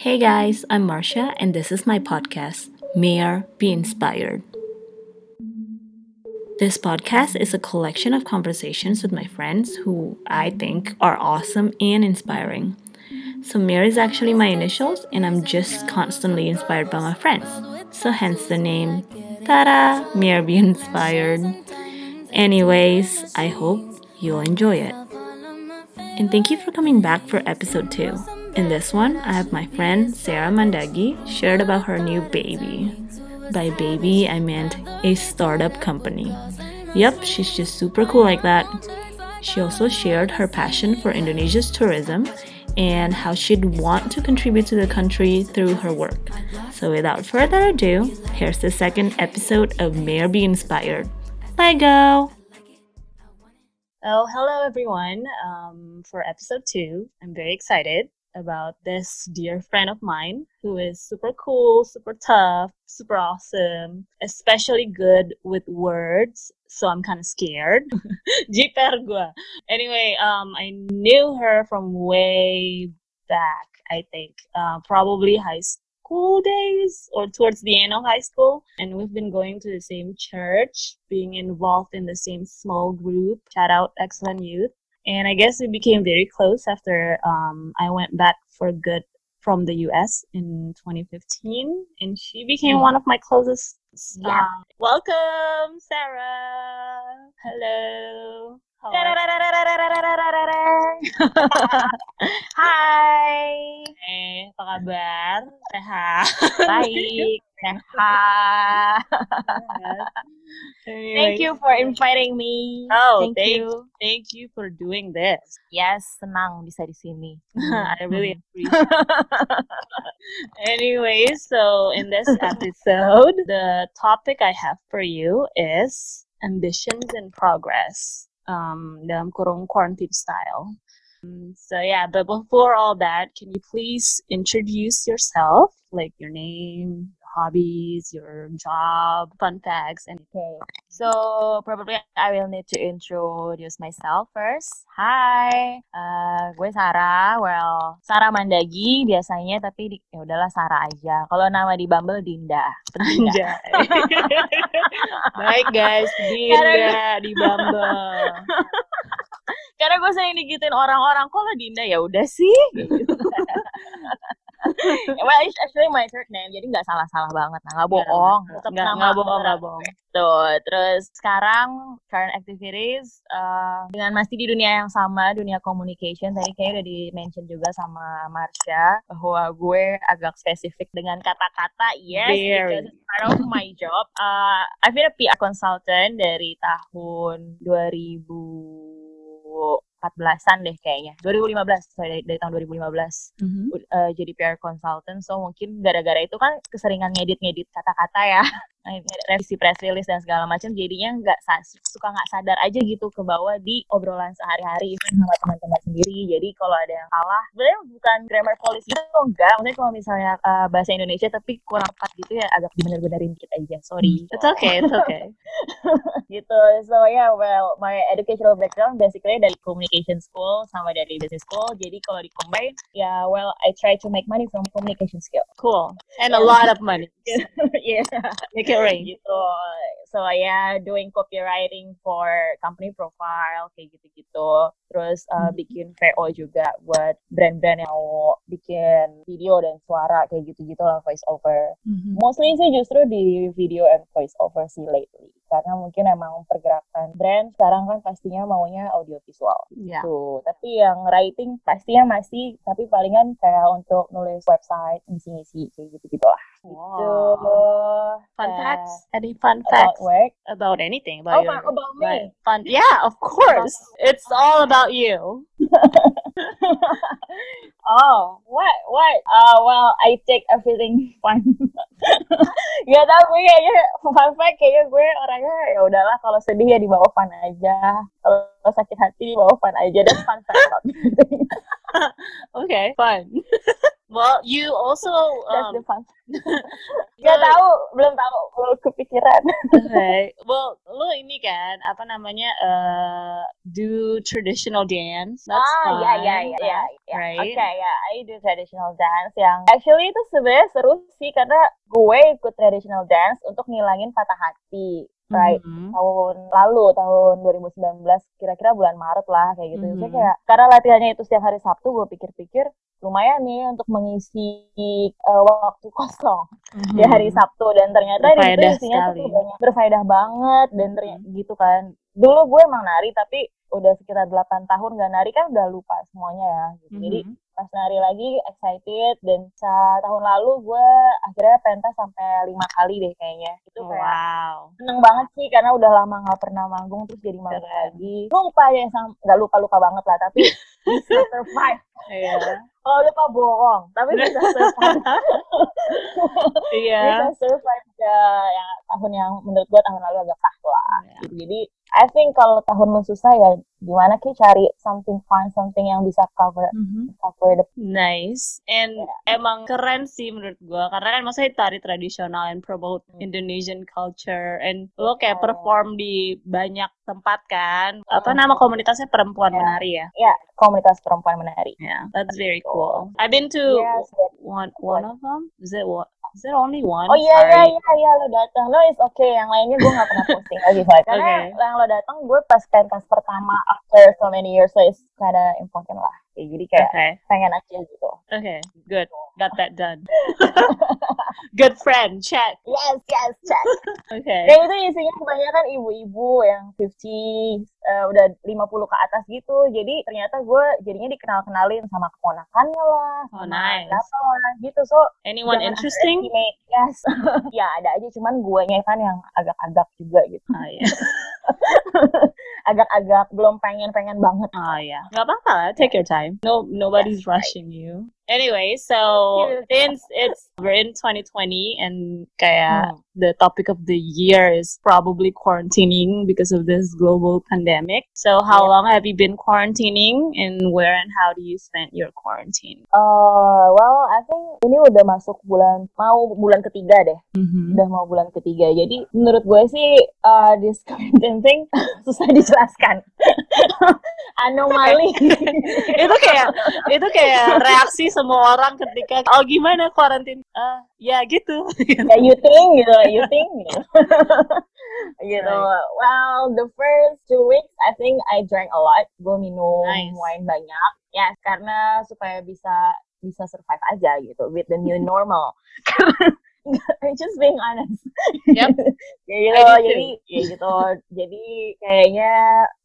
Hey guys, I'm Marcia, and this is my podcast, Mayor Be Inspired. This podcast is a collection of conversations with my friends who I think are awesome and inspiring. So, Mayor is actually my initials, and I'm just constantly inspired by my friends. So, hence the name Tara, Mayor Be Inspired. Anyways, I hope you'll enjoy it. And thank you for coming back for episode 2. In this one, I have my friend Sarah Mandagi shared about her new baby. By baby, I meant a startup company. Yep, she's just super cool like that. She also shared her passion for Indonesia's tourism and how she'd want to contribute to the country through her work. So, without further ado, here's the second episode of Mayor Be Inspired. Lego! Oh, hello everyone. Um, for episode two, I'm very excited about this dear friend of mine who is super cool, super tough, super awesome, especially good with words. So I'm kind of scared. Jiper gua. Anyway, um, I knew her from way back. I think uh, probably high school days or towards the end of high school, and we've been going to the same church, being involved in the same small group. Shout out Excellent Youth and I guess we became very close after um, I went back for good from the US in 2015, and she became mm. one of my closest. Yeah. Um, welcome, Sarah. Hello. Hai. Eh, apa kabar? Sehat. Baik, sehat. Thank you for inviting me. Oh, thank, thank you. Thank you for doing this. Yes, senang bisa di sini. I really appreciate. anyway, so in this episode, the topic I have for you is ambitions and progress. Um, dalam kurung quarantine style. Um, so yeah, but before all that, can you please introduce yourself, like your name, hobbies, your job, fun facts, and okay. So probably I will need to introduce myself first. Hi, uh, gue Sarah. Well, Sarah Mandagi biasanya, tapi di, ya udahlah Sarah aja. Kalau nama di Bumble Dinda. Dinda. Baik guys, Dinda di Bumble. Karena gue sering digituin orang-orang, kok lo Dinda ya udah sih. well, it's actually my third name, jadi nggak salah-salah banget. Nah, nggak bohong. Tetap nggak, nama nggak bohong, nggak bohong. Tuh, terus sekarang current activities uh, dengan masih di dunia yang sama, dunia communication. Tadi kayaknya udah di-mention juga sama Marsha bahwa gue agak spesifik dengan kata-kata. Yes, Very. because it's part of my job. Uh, I've been a PR consultant dari tahun 2000 14-an deh kayaknya. 2015, sorry, dari, dari tahun 2015. Mm-hmm. Uh, jadi PR consultant. So mungkin gara-gara itu kan keseringan ngedit-ngedit kata-kata ya. revisi press release dan segala macam jadinya nggak suka nggak sadar aja gitu ke bawah di obrolan sehari-hari sama teman-teman sendiri jadi kalau ada yang salah sebenarnya bukan grammar policy itu enggak maksudnya kalau misalnya uh, bahasa Indonesia tapi kurang tepat gitu ya agak dibener-benerin dikit aja sorry it's okay it's okay gitu so yeah well my educational background basically dari communication school sama dari business school. Jadi kalau di combine ya yeah, well I try to make money from communication skill. Cool. And a lot of money. Yeah. Make it rain. Gitu. So yeah, doing copywriting for company profile kayak gitu-gitu. Terus uh, hmm. bikin VO juga buat brand-brand yang mau bikin video dan suara kayak gitu-gitu lah voice over. Hmm. mostly sih justru di video and voice over sih lately karena mungkin emang pergerakan brand sekarang kan pastinya maunya audio visual yeah. gitu. Tapi yang writing pastinya masih tapi palingan kayak untuk nulis website ngisi-ngisi kayak gitu. Gitulah wow. gitu fun facts? Any fun facts? about work. About anything about oh, your, about me. Fun yeah of course. it's all about you. Oh what what? Uh well I take everything fun Gak tau gue kayaknya fun fact kayaknya gue orangnya ya udahlah kalau sedih ya dibawa fun aja. Kalau sakit hati dibawa fun aja dan fun fact. Okay fun Well, you also um. Gak tahu, belum tahu, belum kepikiran. okay. Well, lo ini kan apa namanya uh, do traditional dance. That's ah, fun. ya, ya, ya, ya, ya. Right? Oke, ya, I do traditional dance yang actually itu sebenarnya seru sih karena gue ikut traditional dance untuk ngilangin patah hati. Right, Mhm. tahun lalu tahun 2019 kira-kira bulan Maret lah kayak gitu. Jadi Mhm. kayak karena latihannya itu setiap hari Sabtu, gue pikir-pikir lumayan nih untuk mengisi uh, waktu kosong di hari Mhm. Sabtu dan ternyata Berfaedah isinya tuh banyak berfaedah banget dan ternyata gitu kan. Dulu gue emang nari tapi udah sekitar 8 tahun gak nari kan udah lupa semuanya ya gitu. Jadi Mhm. Pas nari lagi excited dan tahun lalu gue akhirnya pentas sampai lima kali deh kayaknya. Itu kayak Wow. seneng banget sih karena udah lama nggak pernah manggung terus jadi manggung Keren. lagi. Lupa sama nggak lupa lupa banget lah tapi bisa survive. Iya. Kalau lupa bohong tapi bisa survive. Iya. bisa survive ke yang tahun yang menurut gue tahun lalu agak tough lah. Gitu. Jadi I think kalau tahun lu susah ya gimana sih cari something fun, something yang bisa cover Mhm. cover the Nice. And Iya. emang keren sih menurut gua karena kan maksudnya tari tradisional and promote Hmm. Indonesian culture and lo kayak Oh. perform di banyak tempat kan. Apa Hmm. nama komunitasnya perempuan Iya. menari ya? ya komunitas perempuan menari. Yeah, that's very. Cool. I've been to Yes. one one of them. Is it what? Is it only one? Oh iya iya iya iya lo datang. No it's okay. Yang lainnya gue gak pernah posting lagi soalnya. Karena Okay. yang lo datang gue pas pentas pertama after so many years so it's kinda important lah. Kayak jadi kayak Okay. pengen aja gitu. Okay. Good. Got that done. Good friend. Chat. Yes yes check. Okay. Dan itu isinya kebanyakan ibu-ibu yang 50 eh, udah 50 ke atas gitu. Jadi ternyata gue jadinya dikenal-kenalin sama keponakannya lah, Oh, sama nice. lah gitu. So Anyone interesting? Yes. ya ada aja cuman guanya kan yang agak-agak juga gitu. Ah yeah. Agak-agak belum pengen-pengen banget. Oh yeah. Gak apa-apa lah. Take your time. No, nobody's rushing you. Anyway, so since it's we're in 2020 and kaya Hmm. the topic of the year is probably quarantining because of this global pandemic. So how Yeah. long have you been quarantining and where and how do you spend your quarantine? Uh, well, I think ini udah masuk bulan mau bulan ketiga deh. Mm-hmm. Udah mau bulan ketiga. Jadi menurut gue sih uh, this quarantine susah dijelaskan. Anomali. itu kayak itu kayak reaksi semua orang ketika oh gimana quarantine ah ya gitu ya you think gitu, you think gitu. gitu. Right. Well, the first two weeks I think I drank a lot. Gue minum Nice. wine banyak. Ya, karena supaya bisa bisa survive aja gitu with the new normal. Just being honest. Yep. ya gitu, jadi ya gitu. Jadi kayaknya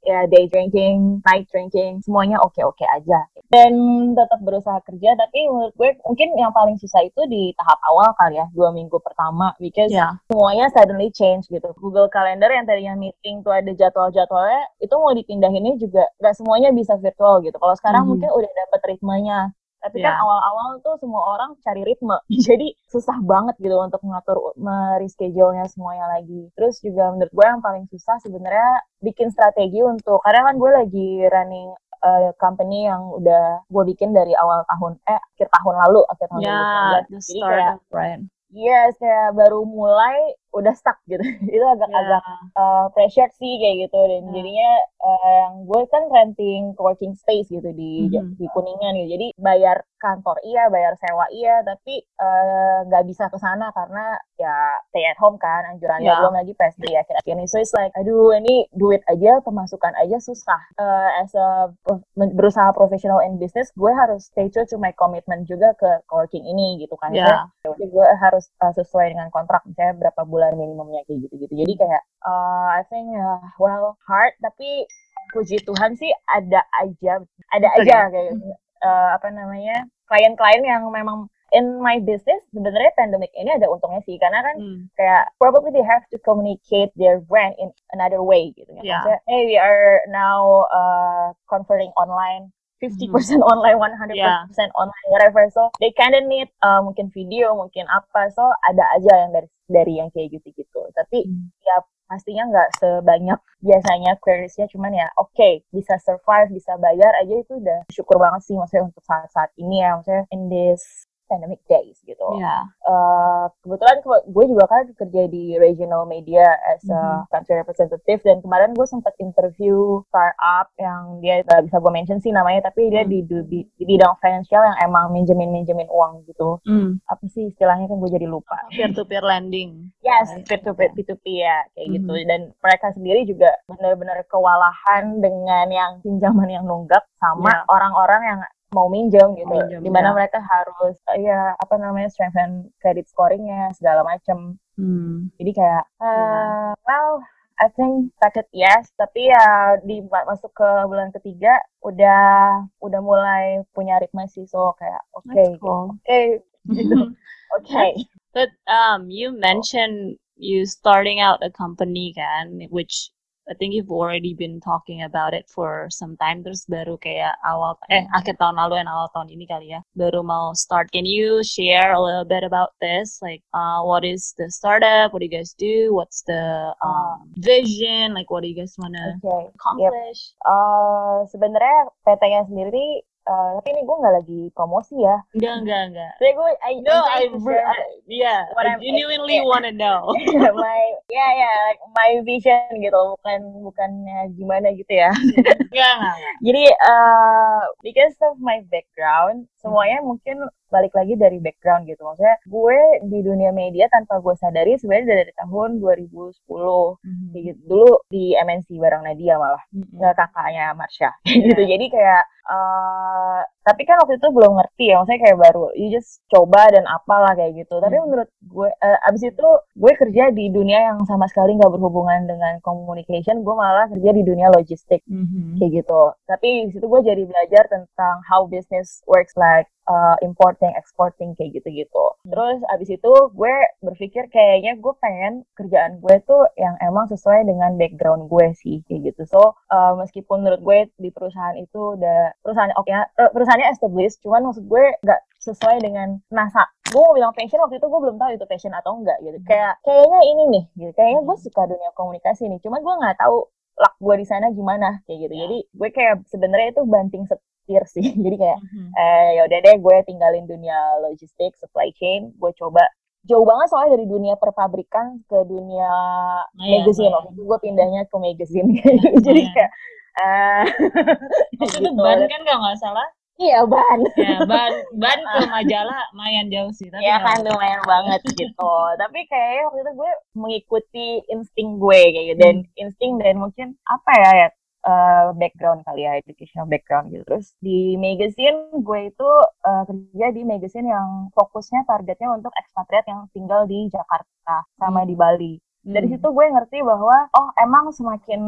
ya day drinking, night drinking, semuanya oke-oke aja. Dan tetap berusaha kerja, tapi menurut gue mungkin yang paling susah itu di tahap awal kali ya, dua minggu pertama, because ya semuanya suddenly change gitu. Google Calendar yang tadinya meeting tuh ada jadwal-jadwalnya, itu mau dipindahinnya juga nggak semuanya bisa virtual gitu. Kalau sekarang Mhm. mungkin udah dapet ritmenya. Tapi kan Ya. awal-awal tuh semua orang cari ritme. Jadi susah banget gitu untuk mengatur, mereschedule-nya semuanya lagi. Terus juga menurut gue yang paling susah sebenarnya bikin strategi untuk, karena kan gue lagi running uh, company yang udah gue bikin dari awal tahun, eh akhir tahun lalu, akhir tahun ya 2019. the Jadi kayak right Yes, kayak baru mulai udah stuck gitu. itu agak-agak uh, pressured sih kayak gitu dan Ya. jadinya uh, yang gue kan renting co-working space gitu di Mhm. di kuningan gitu. Jadi bayar kantor iya, bayar sewa iya, tapi uh, nggak bisa ke sana karena ya stay at home kan anjurannya Ya. belum lagi PSBB akhir-akhir ini. So it's like aduh ini duit aja pemasukan aja susah. Uh, as a berusaha professional in business, gue harus stay true to my commitment juga ke co-working ini gitu kan. ya Jadi gue harus uh, sesuai dengan kontrak misalnya berapa bulan minimumnya kayak gitu-gitu. Jadi kayak uh, I think uh, well hard tapi puji Tuhan sih ada aja ada aja ya? kayak gitu. Uh, apa namanya klien-klien yang memang in my business sebenarnya pandemic ini ada untungnya sih karena kan Hmm. kayak probably they have to communicate their brand in another way gitu ya. Yeah. Maksudnya, hey we are now uh, converting online 50% online, 100% Yeah. online, whatever. So they kinda need uh, mungkin video, mungkin apa. So ada aja yang dari dari yang kayak gitu-gitu. Tapi Hmm. ya pastinya nggak sebanyak biasanya queriesnya. Cuman ya oke bisa survive, bisa bayar aja itu udah syukur banget sih maksudnya untuk saat-saat ini ya. Maksudnya in this pandemic days gitu. Yeah. Uh, kebetulan gue juga kan kerja di regional media as a mm-hmm. country representative dan kemarin gue sempat interview startup yang dia gak bisa gue mention sih namanya tapi dia mm. di, di, di bidang finansial yang emang minjemin minjemin uang gitu. Mm. Apa sih istilahnya kan gue jadi lupa. Peer to peer lending. Yes, peer to peer P2P ya kayak mm-hmm. gitu. Dan mereka sendiri juga benar-benar kewalahan dengan yang pinjaman yang nunggak sama yeah. orang-orang yang mau minjem gitu minjem, di mana ya. mereka harus ya apa namanya strengthen credit scoringnya segala macam hmm. jadi kayak uh, yeah. well I think target yes tapi ya di masuk ke bulan ketiga udah udah mulai punya ritme sih so kayak oke okay, cool. oke okay, gitu oke okay. but um you mentioned you starting out a company kan which I think you've already been talking about it for some time terus baru kayak awal eh akhir tahun lalu dan awal tahun ini kali ya baru mau start. Can you share a little bit about this? Like uh, what is the startup? What do you guys do? What's the um, vision? Like what do you guys wanna okay. accomplish? Yep. Uh, sebenarnya PT-nya sendiri Uh, tapi ini gue nggak lagi promosi ya. Enggak, enggak, enggak. Tapi gue, I, no, I, I, yeah, what I genuinely yeah. wanna know. my, yeah, yeah, like my vision gitu, bukan, bukannya gimana gitu ya. Enggak, enggak. Jadi, uh, because of my background, semuanya mungkin balik lagi dari background gitu maksudnya gue di dunia media tanpa gue sadari sebenarnya dari tahun 2010 mm-hmm. gitu dulu di MNC bareng Nadia malah mm-hmm. kakaknya Marsha yeah. gitu jadi kayak uh, tapi kan waktu itu belum ngerti ya maksudnya kayak baru you just coba dan apalah kayak gitu tapi mm-hmm. menurut gue uh, abis itu gue kerja di dunia yang sama sekali nggak berhubungan dengan communication gue malah kerja di dunia logistik mm-hmm. kayak gitu tapi di situ gue jadi belajar tentang how business works like uh, importing, exporting kayak gitu-gitu. Hmm. Terus abis itu gue berpikir kayaknya gue pengen kerjaan gue tuh yang emang sesuai dengan background gue sih kayak gitu. So uh, meskipun menurut gue di perusahaan itu udah perusahaan oke okay, uh, perusahaannya established, cuman maksud gue nggak sesuai dengan nasa gue mau bilang passion waktu itu gue belum tahu itu passion atau enggak gitu hmm. kayak kayaknya ini nih gitu kayaknya gue suka dunia komunikasi nih cuman gue nggak tahu luck gue di sana gimana kayak gitu. Ya. Jadi gue kayak sebenarnya itu banting setir sih. Jadi kayak mm-hmm. eh ya udah deh gue tinggalin dunia logistik, supply chain, gue coba jauh banget soalnya dari dunia perpabrikan ke dunia oh, magazine. Waktu itu gue pindahnya ke magazine. Jadi kayak uh, Waktu gitu. itu ban kan gak nggak salah Iya ban. Ya ban ban ke majalah lumayan jauh sih. Tapi ya kan lumayan banget gitu. tapi kayak waktu itu gue mengikuti insting gue kayak gitu dan hmm. insting dan mungkin apa ya ya uh, background kali ya educational background gitu. Terus di magazine gue itu uh, kerja di magazine yang fokusnya targetnya untuk ekspatriat yang tinggal di Jakarta sama hmm. di Bali dari hmm. situ gue ngerti bahwa oh emang semakin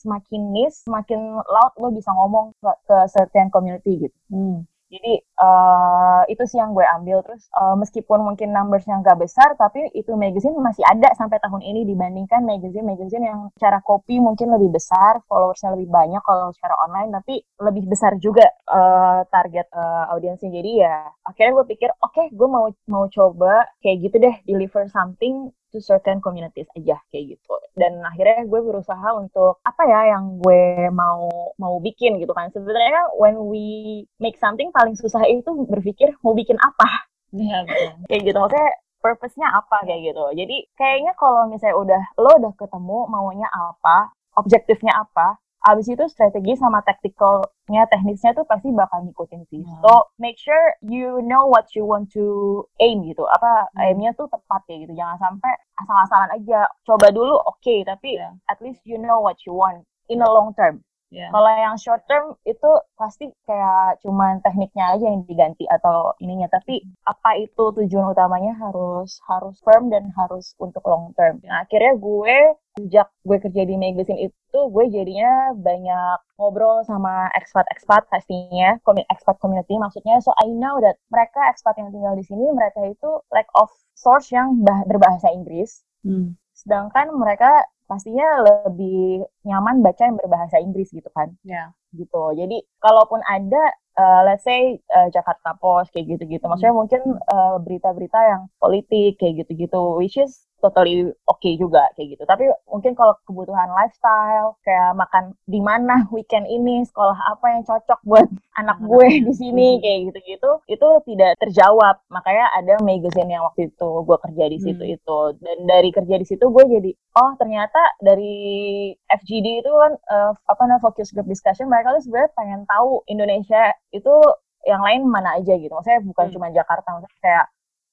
semakin nis semakin loud lo bisa ngomong ke, ke certain community gitu hmm. jadi uh, itu sih yang gue ambil. Terus uh, meskipun mungkin numbersnya nggak besar tapi itu magazine masih ada sampai tahun ini dibandingkan magazine-magazine yang secara copy mungkin lebih besar followersnya lebih banyak kalau secara online tapi lebih besar juga uh, target uh, audiensnya. Jadi ya akhirnya gue pikir oke okay, gue mau mau coba kayak gitu deh deliver something to certain communities aja kayak gitu. Dan akhirnya gue berusaha untuk apa ya yang gue mau mau bikin gitu kan. Sebenarnya when we make something paling susah itu berpikir mau bikin apa ya, betul. kayak gitu maksudnya purpose-nya apa kayak gitu jadi kayaknya kalau misalnya udah lo udah ketemu maunya apa objektifnya apa abis itu strategi sama tacticalnya teknisnya tuh pasti bakal ngikutin sih hmm. so make sure you know what you want to aim gitu apa hmm. aimnya tuh tepat kayak gitu jangan sampai asal-asalan aja coba dulu oke okay, tapi yeah. at least you know what you want in a long term Yeah. Kalau yang short term itu pasti kayak cuman tekniknya aja yang diganti atau ininya, tapi apa itu tujuan utamanya harus harus firm dan harus untuk long term. Nah, akhirnya gue sejak gue kerja di magazine itu gue jadinya banyak ngobrol sama expat-expat pastinya, expat community maksudnya. So I know that mereka expat yang tinggal di sini mereka itu lack of source yang berbahasa Inggris. Hmm. Sedangkan mereka pastinya lebih nyaman baca yang berbahasa Inggris gitu kan. Yeah. Gitu. Jadi kalaupun ada uh, let's say uh, Jakarta Post kayak gitu-gitu. Maksudnya hmm. mungkin eh, berita-berita yang politik kayak gitu-gitu which is totally oke okay juga kayak gitu. Tapi mungkin kalau kebutuhan lifestyle, kayak makan di mana weekend ini, sekolah apa yang cocok buat anak gue di sini kayak gitu-gitu, itu tidak terjawab. Makanya ada magazine yang waktu itu gue kerja di situ hmm. itu. Dan dari kerja di situ gue jadi, oh ternyata dari FGD itu kan uh, apa namanya focus group discussion mereka tuh sebenarnya pengen tahu Indonesia itu yang lain mana aja gitu. Maksudnya bukan hmm. cuma Jakarta, maksudnya kayak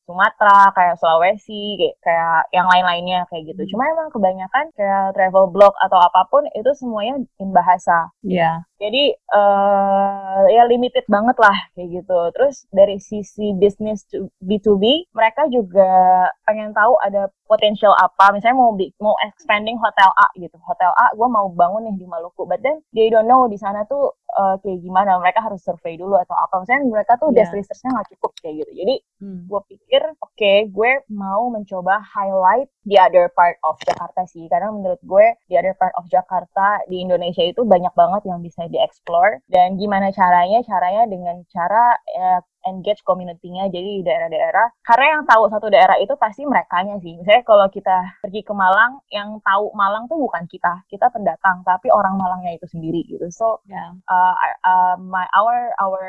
Sumatera, kayak Sulawesi, kayak, kayak yang lain-lainnya kayak gitu. Hmm. Cuma emang kebanyakan kayak travel blog atau apa pun itu semuanya in bahasa. Iya. Yeah. Jadi uh, ya limited banget lah kayak gitu. Terus dari sisi bisnis B2B, mereka juga pengen tahu ada potensial apa. Misalnya mau mau expanding hotel A gitu. Hotel A gue mau bangun nih di Maluku. But then they don't know di sana tuh uh, kayak gimana. Mereka harus survei dulu atau apa. Misalnya mereka tuh yeah. desk researchnya nggak cukup kayak gitu. Jadi hmm. gue pikir oke okay, gue mau mencoba highlight the other part of Jakarta sih. Karena menurut gue the other part of Jakarta di Indonesia itu banyak banget yang bisa dieksplor dan gimana caranya? Caranya dengan cara uh, engage community-nya jadi di daerah-daerah. Karena yang tahu satu daerah itu pasti merekanya sih. Misalnya kalau kita pergi ke Malang yang tahu Malang tuh bukan kita kita pendatang tapi orang Malangnya itu sendiri gitu. So yeah. uh, uh, my our our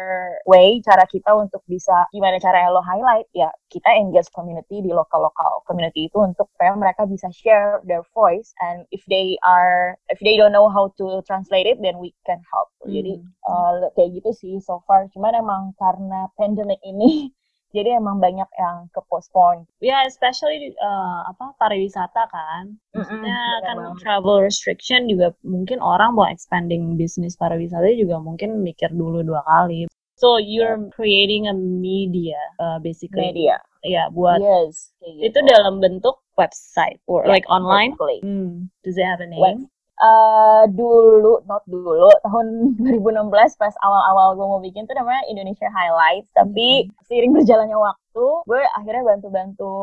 way cara kita untuk bisa gimana cara lo highlight ya kita engage community di lokal lokal community itu untuk supaya mereka bisa share their voice. And if they are if they don't know how to translate it then we can help. Mm. jadi uh, kayak gitu sih so far. Cuman emang karena pandemic ini jadi emang banyak yang ke postpone. Ya, yeah, especially uh, apa pariwisata kan. Maksudnya mm -hmm, kan yeah, travel restriction juga mungkin orang mau expanding bisnis pariwisata juga mungkin mikir dulu dua kali. So you're yeah. creating a media uh, basically. Media. Ya, yeah, buat yes, gitu. itu dalam bentuk website or yeah, like online. Hmm. Does it have a name? Web Uh, dulu, not dulu, tahun 2016 pas awal-awal gue mau bikin tuh namanya Indonesia Highlights. Tapi hmm. seiring berjalannya waktu, gue akhirnya bantu-bantu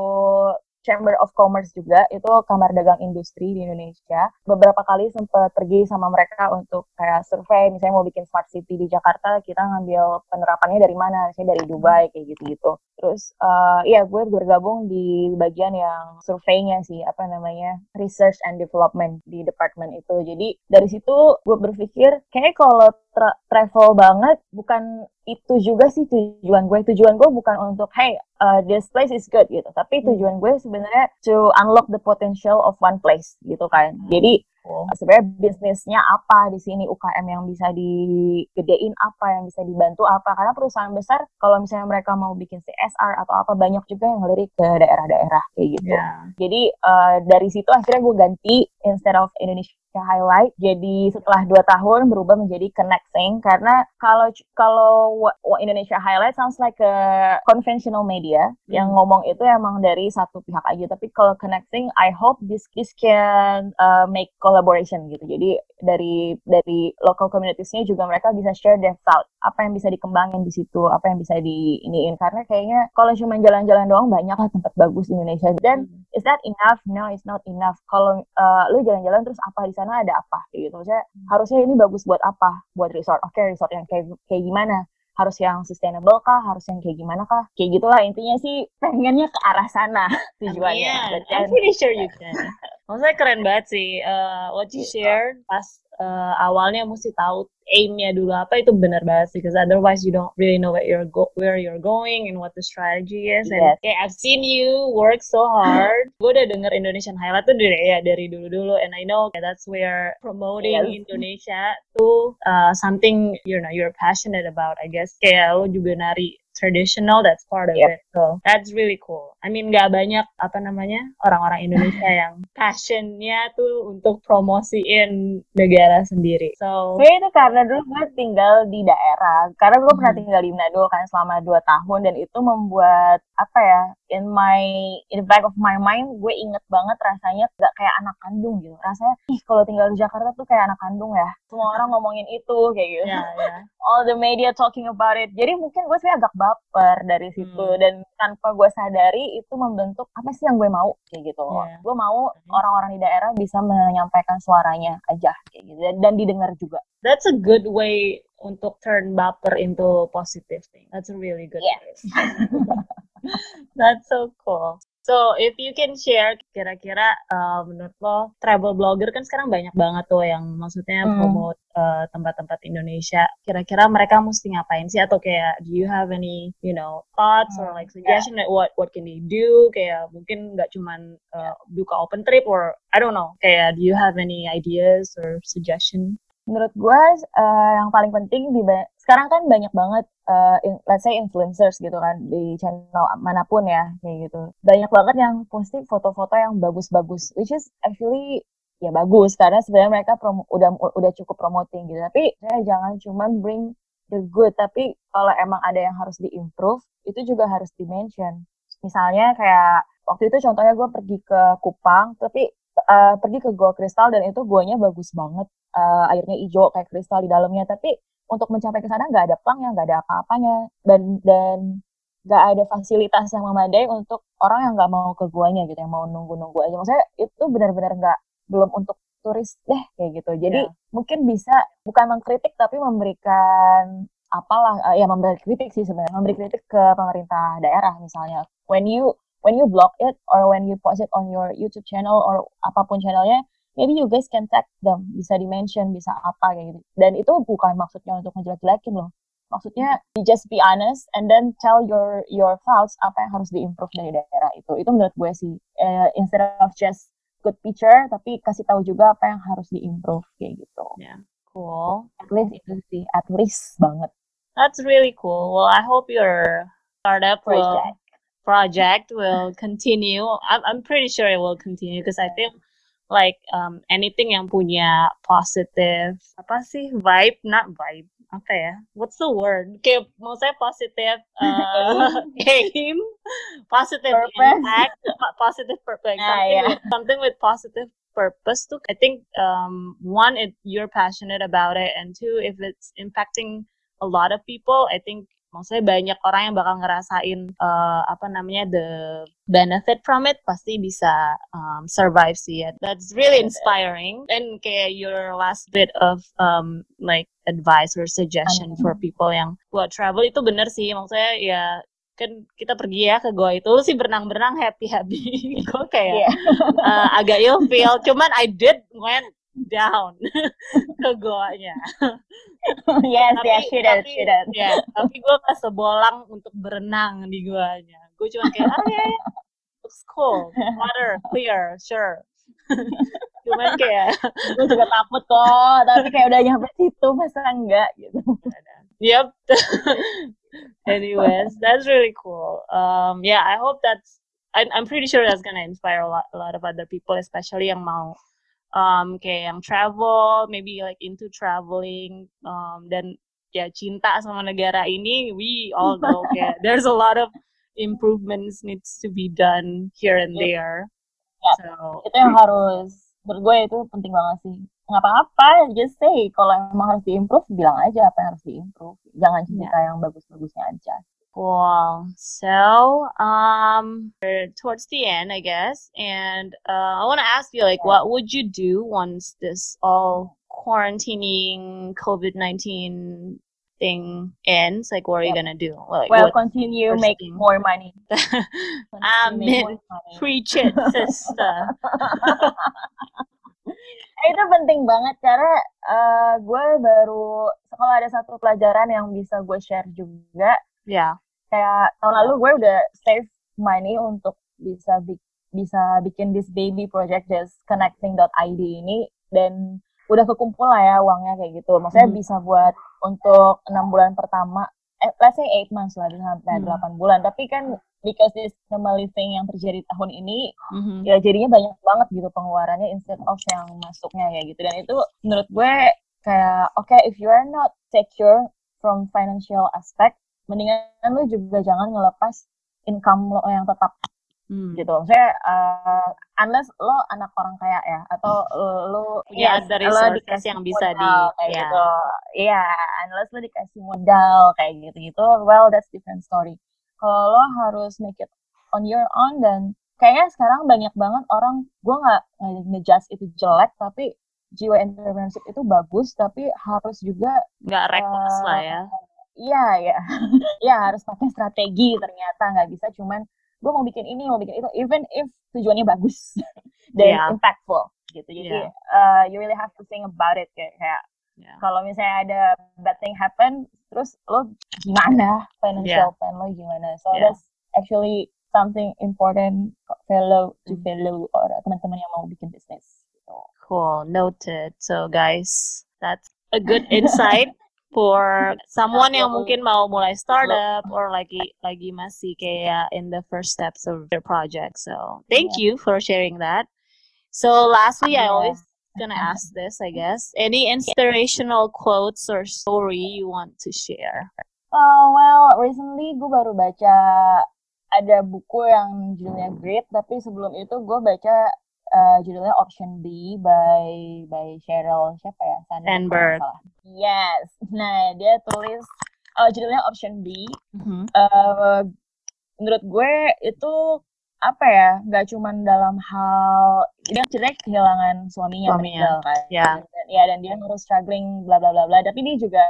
Chamber of Commerce juga itu kamar dagang industri di Indonesia. Beberapa kali sempat pergi sama mereka untuk kayak survei misalnya mau bikin smart city di Jakarta kita ngambil penerapannya dari mana misalnya dari Dubai kayak gitu gitu terus uh, iya gue bergabung di bagian yang surveinya sih apa namanya research and development di department itu. Jadi dari situ gue berpikir kayak kalau tra travel banget bukan itu juga sih tujuan gue tujuan gue bukan untuk hey uh, this place is good gitu tapi hmm. tujuan gue sebenarnya to unlock the potential of one place gitu kan jadi Oh. Sebenarnya bisnisnya apa di sini UKM yang bisa digedein apa yang bisa dibantu apa karena perusahaan besar kalau misalnya mereka mau bikin CSR atau apa banyak juga yang ngelirik ke daerah-daerah kayak gitu. Yeah. Jadi uh, dari situ akhirnya gue ganti instead of Indonesia highlight jadi setelah dua tahun berubah menjadi connecting karena kalau kalau Indonesia highlight sounds like a conventional media hmm. yang ngomong itu emang dari satu pihak aja. Tapi kalau connecting I hope this this can uh, make collaboration gitu. Jadi dari dari local communitiesnya juga mereka bisa share their thought. Apa yang bisa dikembangin di situ apa yang bisa di iniin. Karena kayaknya kalau cuma jalan-jalan doang banyak lah tempat bagus di Indonesia. Dan hmm. Is that enough? No it's not enough. Kalau uh, lu jalan-jalan terus apa? Di sana ada apa? Kayak gitu. Maksudnya hmm. harusnya ini bagus buat apa? Buat resort. Oke okay, resort yang kayak kayak gimana? Harus yang sustainable kah? Harus yang kayak gimana kah? Kayak gitulah intinya sih. Pengennya ke arah sana tujuannya. Yeah, I'm pretty sure you can. Maksudnya keren banget sih uh, what you iya. share pas uh, awalnya mesti tahu aimnya dulu apa itu benar banget sih because otherwise you don't really know where you're go where you're going and what the strategy is and yes. okay, I've seen you work so hard gue udah denger Indonesian Highlight tuh dari ya dari dulu dulu and I know okay, that's where promoting yes. Indonesia tuh uh, something you know you're passionate about I guess kayak lo juga nari traditional that's part of yep. it. So that's really cool. I mean gak banyak apa namanya orang-orang Indonesia yang passionnya tuh untuk promosiin negara sendiri. So itu karena dulu gue tinggal di daerah. Karena gue hmm. pernah tinggal di Manado kan selama dua tahun dan itu membuat apa ya in my in the back of my mind gue inget banget rasanya gak kayak anak kandung gitu. Rasanya ih kalau tinggal di Jakarta tuh kayak anak kandung ya. Semua orang ngomongin itu kayak gitu. Yeah, yeah. all the media talking about it. Jadi mungkin gue sih agak baper dari situ hmm. dan tanpa gue sadari itu membentuk apa sih yang gue mau kayak gitu yeah. gue mau orang-orang di daerah bisa menyampaikan suaranya aja kayak gitu dan, dan didengar juga that's a good way untuk turn baper into positive thing that's a really good yeah. That's so cool. So, if you can share, kira-kira uh, menurut lo, travel blogger kan sekarang banyak banget tuh yang maksudnya mm. promote uh, tempat-tempat Indonesia. Kira-kira mereka mesti ngapain sih? Atau kayak, do you have any, you know, thoughts mm. or hmm, like suggestion yeah. what what can they do? Kayak mungkin nggak cuman uh, buka open trip or I don't know. Kayak, do you have any ideas or suggestion? Menurut gue, uh, yang paling penting di sekarang kan banyak banget uh, in, let's say influencers gitu kan di channel mana pun ya kayak gitu. Banyak banget yang posting foto-foto yang bagus-bagus which is actually ya bagus karena sebenarnya mereka promo, udah udah cukup promoting gitu. Tapi saya jangan cuma bring the good tapi kalau emang ada yang harus diimprove itu juga harus dimention. Misalnya kayak waktu itu contohnya gue pergi ke Kupang tapi uh, pergi ke gua kristal dan itu guanya bagus banget uh, airnya hijau kayak kristal di dalamnya tapi untuk mencapai ke sana nggak ada planknya, nggak ada apa-apanya, dan dan nggak ada fasilitas yang memadai untuk orang yang nggak mau ke guanya gitu, yang mau nunggu-nunggu aja. Maksudnya itu benar-benar nggak belum untuk turis deh kayak gitu. Jadi yeah. mungkin bisa bukan mengkritik tapi memberikan apalah uh, ya memberi kritik sih sebenarnya memberi kritik ke pemerintah daerah misalnya when you when you block it or when you post it on your YouTube channel or apa pun channelnya maybe you guys can tag them, bisa di-mention, bisa apa kayak gitu. Dan itu bukan maksudnya untuk ngejelek-jelekin loh. Maksudnya you just be honest and then tell your your thoughts apa yang harus diimprove dari daerah itu. Itu menurut gue sih uh, instead of just good picture tapi kasih tahu juga apa yang harus diimprove kayak gitu. Yeah, cool. At least itu sih, at least banget. That's really cool. Well, I hope your startup project will, project will continue. I'm I'm pretty sure it will continue because I think like um, anything yang punya positive apa sih vibe not vibe apa ya what's the word kayak mau saya positive uh, aim positive purpose. impact positive purpose ah, something, yeah. with, something with positive purpose too I think um, one it you're passionate about it and two if it's impacting a lot of people I think maksudnya banyak orang yang bakal ngerasain uh, apa namanya the benefit from it pasti bisa um, survive sih ya. That's really inspiring. And kayak your last bit of um, like advice or suggestion for people yang buat travel itu bener sih. Maksudnya ya kan kita pergi ya ke goa itu lu sih berenang-berenang happy happy gue kayak yeah. uh, agak ill feel cuman I did went down ke goanya. yes, tapi, yes, have, should have. Ya, tapi gue pas sebolang untuk berenang di goanya. Gue cuma kayak, oh ya, yeah, looks cool, water, clear, sure. Cuman kayak, gue juga takut kok, tapi kayak udah nyampe situ, masa enggak gitu. Yep. Anyways, that's really cool. Um, yeah, I hope that's, I, I'm pretty sure that's gonna inspire a lot, a lot of other people, especially yang mau um, kayak yang travel, maybe like into traveling, um, dan ya cinta sama negara ini, we all know kayak there's a lot of improvements needs to be done here and there. Yeah. So itu yang harus menurut gue itu penting banget sih. Nggak apa-apa, just say kalau emang harus diimprove, bilang aja apa yang harus diimprove. Jangan cerita yeah. yang bagus-bagusnya aja. Cool. So, um, towards the end, I guess, and uh, I want to ask you, like, what would you do once this all quarantining COVID nineteen thing ends? Like, what are you gonna do? Like, well, continue making more money. Amen. Preach it, sister. itu penting banget karena uh, gue baru kalau ada satu pelajaran yang bisa gue share juga Ya. Kayak tahun lalu gue udah save money untuk bisa bi bisa bikin this baby project just connecting.id ini dan udah kekumpul lah ya uangnya kayak gitu. Maksudnya hmm. bisa buat untuk enam bulan pertama, eh, let's say eight months lah, sampai hmm. delapan bulan. Tapi kan because this normally thing yang terjadi tahun ini, hmm. ya jadinya banyak banget gitu pengeluarannya instead of yang masuknya kayak gitu. Dan itu menurut gue kayak, oke, okay, if you are not secure from financial aspect, mendingan lu juga jangan ngelepas income lo yang tetap hmm. gitu. Saya uh, unless lo anak orang kaya ya atau lo punya yes, ada resources yang bisa di kayak yeah. gitu. Iya, yeah, unless lo dikasih modal kayak gitu-gitu, well that's different story. Kalau lo harus make it on your own dan kayaknya sekarang banyak banget orang gue nggak ngejudge itu jelek tapi jiwa entrepreneurship itu bagus tapi harus juga nggak reckless uh, lah ya Iya ya, ya harus pakai strategi ternyata nggak bisa cuman gue mau bikin ini mau bikin itu even if tujuannya bagus dan Yeah. impactful gitu jadi Yeah. uh, you really have to think about it kayak, kayak Yeah. kalau misalnya ada bad thing happen terus lo gimana financial plan lo gimana so Yeah. that's actually something important fellow to Mm. fellow or teman-teman yang mau bikin bisnis gitu. Cool, noted. So guys, that's a good insight for someone yang mungkin mau mulai startup or lagi lagi masih kayak in the first steps of their project. So thank you for sharing that. So lastly, I Yeah. always gonna ask this, I guess. Any inspirational quotes or story you want to share? Oh, well, recently gue baru baca ada buku yang judulnya Great, tapi sebelum itu gue baca uh, judulnya Option B by by Cheryl siapa ya? Sandberg. salah. Yes. Nah, dia tulis oh, judulnya Option B. Mhm. Eh, menurut gue itu apa ya? Gak cuman dalam hal dia ceritanya kehilangan suaminya, Suaminya. meninggal kan. Ya. Dan, ya dan dia harus struggling bla bla bla bla. Tapi dia juga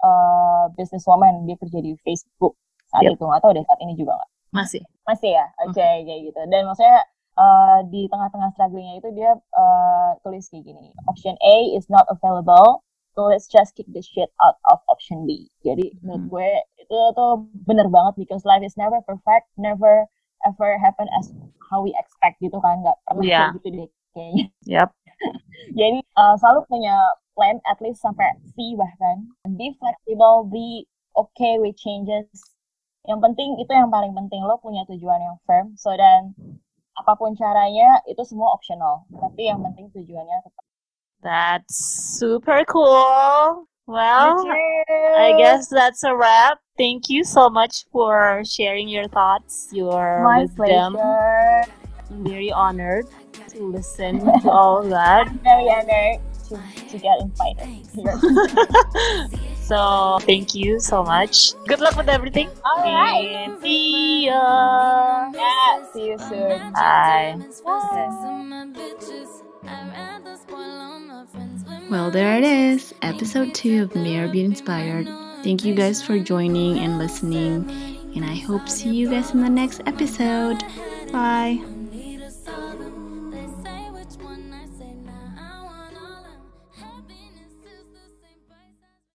uh, businesswoman, dia kerja di Facebook saat Yep. itu. Tahu deh saat ini juga nggak. Masih. Masih ya? Oke, Hmm. kayak gitu. Dan maksudnya uh, di tengah-tengah strugglingnya itu dia uh, tulis kayak gini. Option A is not available. So let's just kick the shit out of option B. Jadi menurut Hmm. gue itu tuh bener banget because life is never perfect, never ever happen as how we expect gitu kan. Nggak pernah Yeah. kayak gitu deh kayaknya. Yep. Jadi uh, selalu punya plan at least sampai C bahkan. Be flexible, be okay with changes. Yang penting itu yang paling penting lo punya tujuan yang firm. So dan apa pun caranya itu semua optional. Tapi yang penting tujuannya tetap. That's super cool. Well, I guess that's a wrap. Thank you so much for sharing your thoughts, your my wisdom. pleasure. I'm very honored to listen to all that. Very honored to, to get invited here. So, thank you so much. Good luck with everything. All right. And see ya. Yeah, see you soon. Bye. Well, there it is, episode 2 of Mayor Be Inspired. Thank you guys for joining and listening, and I hope see you guys in the next episode. Bye.